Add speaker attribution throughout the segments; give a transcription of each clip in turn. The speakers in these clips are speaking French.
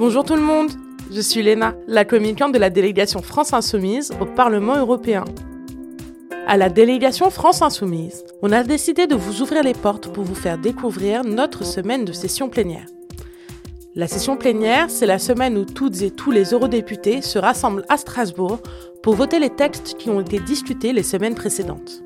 Speaker 1: Bonjour tout le monde, je suis Léna, la communicante de la délégation France Insoumise au Parlement européen. À la délégation France Insoumise, on a décidé de vous ouvrir les portes pour vous faire découvrir notre semaine de session plénière. La session plénière, c'est la semaine où toutes et tous les eurodéputés se rassemblent à Strasbourg pour voter les textes qui ont été discutés les semaines précédentes.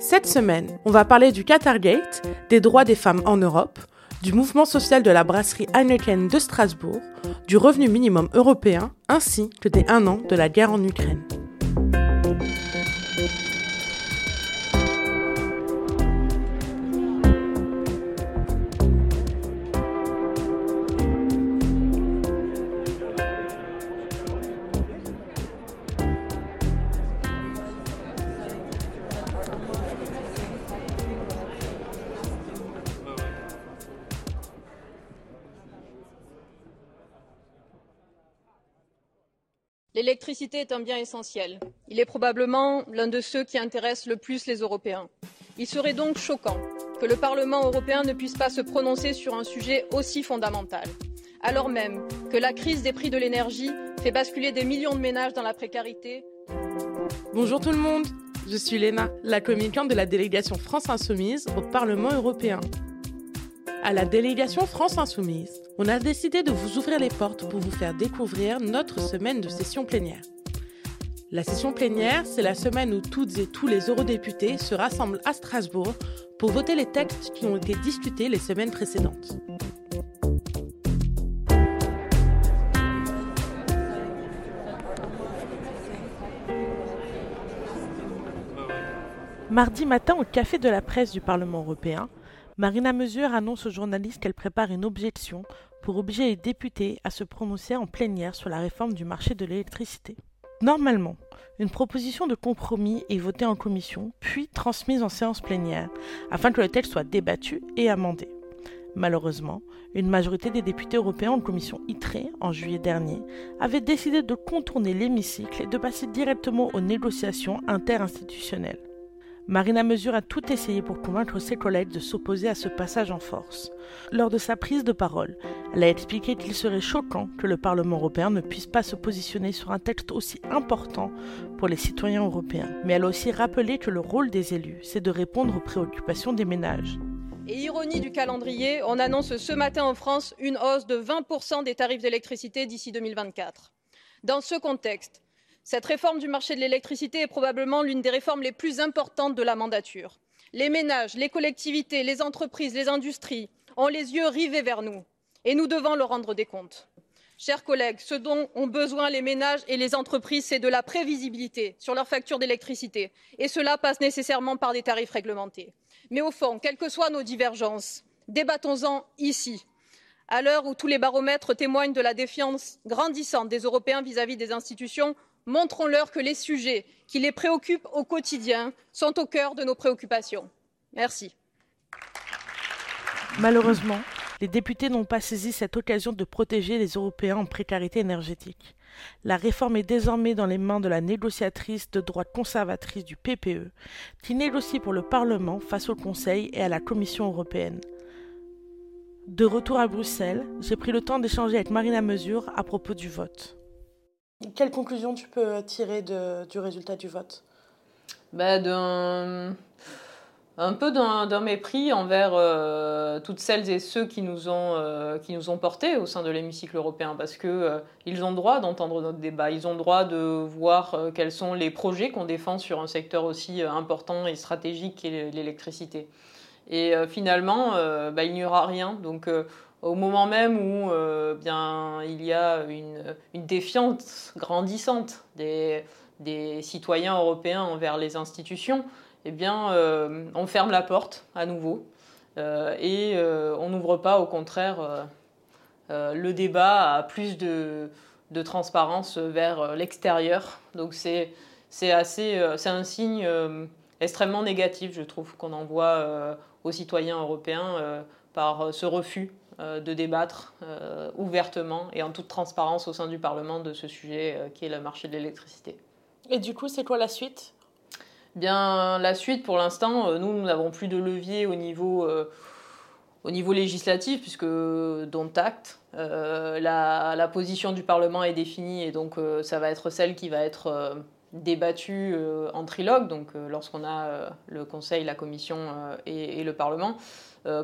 Speaker 1: Cette semaine, on va parler du Qatargate, des droits des femmes en Europe, du mouvement social de la brasserie Heineken de Strasbourg, du revenu minimum européen, ainsi que des un an de la guerre en Ukraine.
Speaker 2: L'électricité est un bien essentiel. Il est probablement l'un de ceux qui intéressent le plus les Européens. Il serait donc choquant que le Parlement européen ne puisse pas se prononcer sur un sujet aussi fondamental, alors même que la crise des prix de l'énergie fait basculer des millions de ménages dans la précarité.
Speaker 1: Bonjour tout le monde, je suis Léna, la communicante de la délégation France Insoumise au Parlement européen. À la délégation France Insoumise, on a décidé de vous ouvrir les portes pour vous faire découvrir notre semaine de session plénière. La session plénière, c'est la semaine où toutes et tous les eurodéputés se rassemblent à Strasbourg pour voter les textes qui ont été discutés les semaines précédentes. Mardi matin, au Café de la presse du Parlement européen, Marina Mesure annonce aux journalistes qu'elle prépare une objection pour obliger les députés à se prononcer en plénière sur la réforme du marché de l'électricité. Normalement, une proposition de compromis est votée en commission, puis transmise en séance plénière, afin que le texte soit débattu et amendé. Malheureusement, une majorité des députés européens en commission ITRE, en juillet dernier, avait décidé de contourner l'hémicycle et de passer directement aux négociations interinstitutionnelles. Marina Mesure a tout essayé pour convaincre ses collègues de s'opposer à ce passage en force. Lors de sa prise de parole, elle a expliqué qu'il serait choquant que le Parlement européen ne puisse pas se positionner sur un texte aussi important pour les citoyens européens. Mais elle a aussi rappelé que le rôle des élus, c'est de répondre aux préoccupations des ménages.
Speaker 2: Et ironie du calendrier, on annonce ce matin en France une hausse de 20% des tarifs d'électricité d'ici 2024. Dans ce contexte, cette réforme du marché de l'électricité est probablement l'une des réformes les plus importantes de la mandature. Les ménages, les collectivités, les entreprises, les industries ont les yeux rivés vers nous et nous devons leur rendre des comptes. Chers collègues, ce dont ont besoin les ménages et les entreprises, c'est de la prévisibilité sur leurs factures d'électricité. Et cela passe nécessairement par des tarifs réglementés. Mais au fond, quelles que soient nos divergences, débattons-en ici. À l'heure où tous les baromètres témoignent de la défiance grandissante des Européens vis-à-vis des institutions, montrons-leur que les sujets qui les préoccupent au quotidien sont au cœur de nos préoccupations. Merci.
Speaker 1: Malheureusement, les députés n'ont pas saisi cette occasion de protéger les Européens en précarité énergétique. La réforme est désormais dans les mains de la négociatrice de droite conservatrice du PPE, qui négocie pour le Parlement face au Conseil et à la Commission européenne. De retour à Bruxelles, j'ai pris le temps d'échanger avec Marina Mesure à propos du vote. Quelle conclusion tu peux tirer du résultat du vote?
Speaker 3: Bah, d'un, Un peu d'un, mépris envers euh, toutes celles et ceux qui nous ont, euh, qui nous ont portés au sein de l'hémicycle européen, parce qu'ils euh, ils ont droit d'entendre notre débat, ils ont droit de voir quels sont les projets qu'on défend sur un secteur aussi important et stratégique qu'est l'électricité. Et finalement, bah, il n'y aura rien. Donc au moment même où euh, bien, il y a une, défiance grandissante des, citoyens européens envers les institutions, eh bien, euh, on ferme la porte à nouveau euh, et on n'ouvre pas, au contraire, le débat à plus de, transparence vers l'extérieur. Donc c'est assez, c'est un signe extrêmement négatif, je trouve, qu'on envoie aux citoyens européens par ce refus de débattre euh, ouvertement et en toute transparence au sein du Parlement de ce sujet euh, qui est le marché de l'électricité.
Speaker 1: Et du coup, c'est quoi la suite?
Speaker 3: Bien, la suite, pour l'instant, nous, nous n'avons plus de levier au niveau, au niveau législatif, puisque dont acte, la, la, position du Parlement est définie et donc ça va être celle qui va être débattue en trilogue, donc lorsqu'on a le Conseil, la Commission et, et, le Parlement.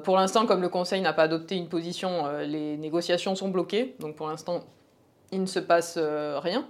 Speaker 3: pour l'instant, comme le Conseil n'a pas adopté une position, les négociations sont bloquées, donc pour l'instant, il ne se passe rien.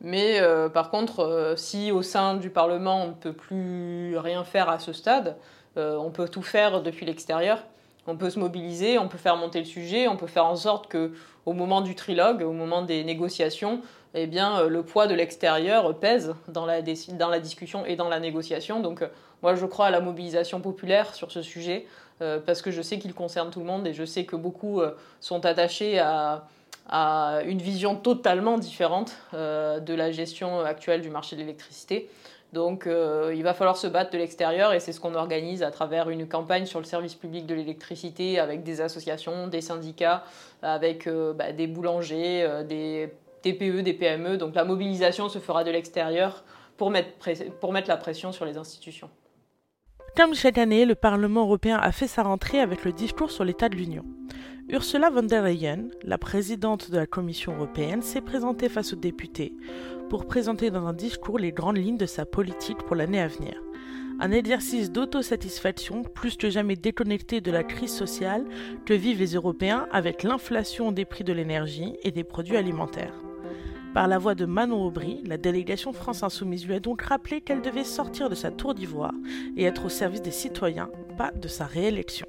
Speaker 3: Mais euh, par contre, euh, si au sein du Parlement on ne peut plus rien faire à ce stade, euh, on peut tout faire depuis l'extérieur. On peut se mobiliser, on peut faire monter le sujet, on peut faire en sorte que au moment du trilogue, au moment des négociations, eh bien, le poids de l'extérieur pèse dans la, discussion et dans la négociation. Donc moi je crois à la mobilisation populaire sur ce sujet parce que je sais qu'il concerne tout le monde et je sais que beaucoup sont attachés à une vision totalement différente euh, de la gestion actuelle du marché de l'électricité. Donc euh, il va falloir se battre de l'extérieur et c'est ce qu'on organise à travers une campagne sur le service public de l'électricité avec des associations, des syndicats, avec euh, bah, des boulangers, des TPE, des PME. Donc la mobilisation se fera de l'extérieur pour mettre, pour mettre la pression sur les institutions.
Speaker 1: Comme chaque année, le Parlement européen a fait sa rentrée avec le discours sur l'état de l'Union. Ursula von der Leyen, la présidente de la Commission européenne, s'est présentée face aux députés pour présenter dans un discours les grandes lignes de sa politique pour l'année à venir. Un exercice d'autosatisfaction plus que jamais déconnecté de la crise sociale que vivent les Européens avec l'inflation des prix de l'énergie et des produits alimentaires. Par la voix de Manon Aubry, la délégation France Insoumise lui a donc rappelé qu'elle devait sortir de sa tour d'ivoire et être au service des citoyens, pas de sa réélection.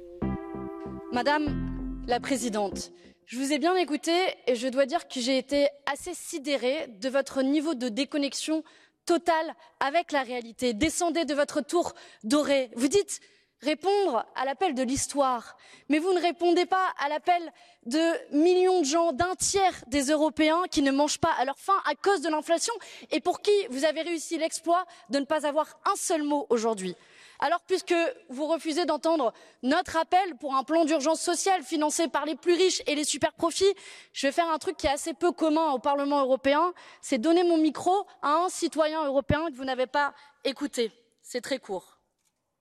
Speaker 4: Madame, la présidente. Je vous ai bien écouté et je dois dire que j'ai été assez sidérée de votre niveau de déconnexion totale avec la réalité. Descendez de votre tour dorée. Vous dites répondre à l'appel de l'histoire, mais vous ne répondez pas à l'appel de millions de gens, d'un tiers des Européens qui ne mangent pas à leur faim à cause de l'inflation et pour qui vous avez réussi l'exploit de ne pas avoir un seul mot aujourd'hui. Alors, puisque vous refusez d'entendre notre appel pour un plan d'urgence sociale financé par les plus riches et les super profits, je vais faire un truc qui est assez peu commun au Parlement européen, c'est donner mon micro à un citoyen européen que vous n'avez pas écouté. C'est très court.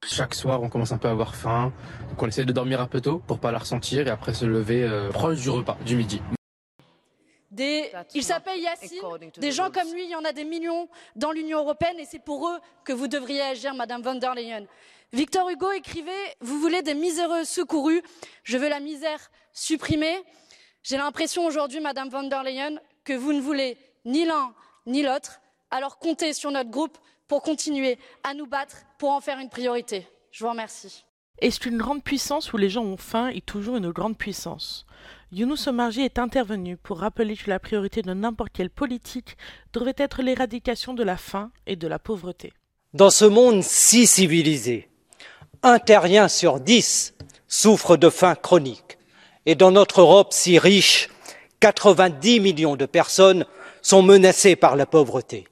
Speaker 5: Chaque soir, on commence un peu à avoir faim, donc on essaie de dormir un peu tôt pour pas la ressentir et après se lever euh, proche du repas, du midi.
Speaker 4: Il s'appelle Yassine. Des gens comme lui, il y en a des millions dans l'Union européenne et c'est pour eux que vous devriez agir, Madame von der Leyen. Victor Hugo écrivait Vous voulez des miséreux secourus, je veux la misère supprimée. J'ai l'impression aujourd'hui, Madame von der Leyen, que vous ne voulez ni l'un ni l'autre. Alors comptez sur notre groupe pour continuer à nous battre pour en faire une priorité. Je vous remercie.
Speaker 1: Est-ce qu'une grande puissance où les gens ont faim est toujours une grande puissance? Younous Omarji est intervenu pour rappeler que la priorité de n'importe quelle politique devrait être l'éradication de la faim et de la pauvreté.
Speaker 6: Dans ce monde si civilisé, un terrien sur dix souffre de faim chronique. Et dans notre Europe si riche, 90 millions de personnes sont menacées par la pauvreté.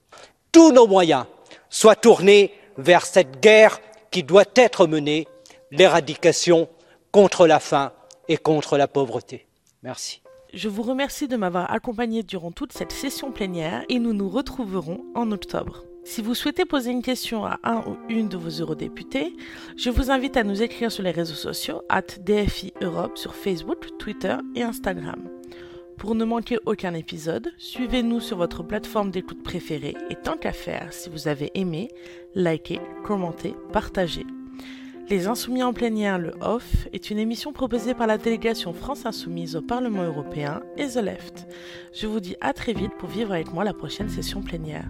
Speaker 6: Tous nos moyens soient tournés vers cette guerre qui doit être menée, l'éradication contre la faim et contre la pauvreté. Merci.
Speaker 1: Je vous remercie de m'avoir accompagné durant toute cette session plénière et nous nous retrouverons en octobre. Si vous souhaitez poser une question à un ou une de vos eurodéputés, je vous invite à nous écrire sur les réseaux sociaux at DFI Europe sur Facebook, Twitter et Instagram. Pour ne manquer aucun épisode, suivez-nous sur votre plateforme d'écoute préférée et tant qu'à faire, si vous avez aimé, likez, commentez, partagez. Les Insoumis en plénière, le OFF, est une émission proposée par la délégation France Insoumise au Parlement européen et The Left. Je vous dis à très vite pour vivre avec moi la prochaine session plénière.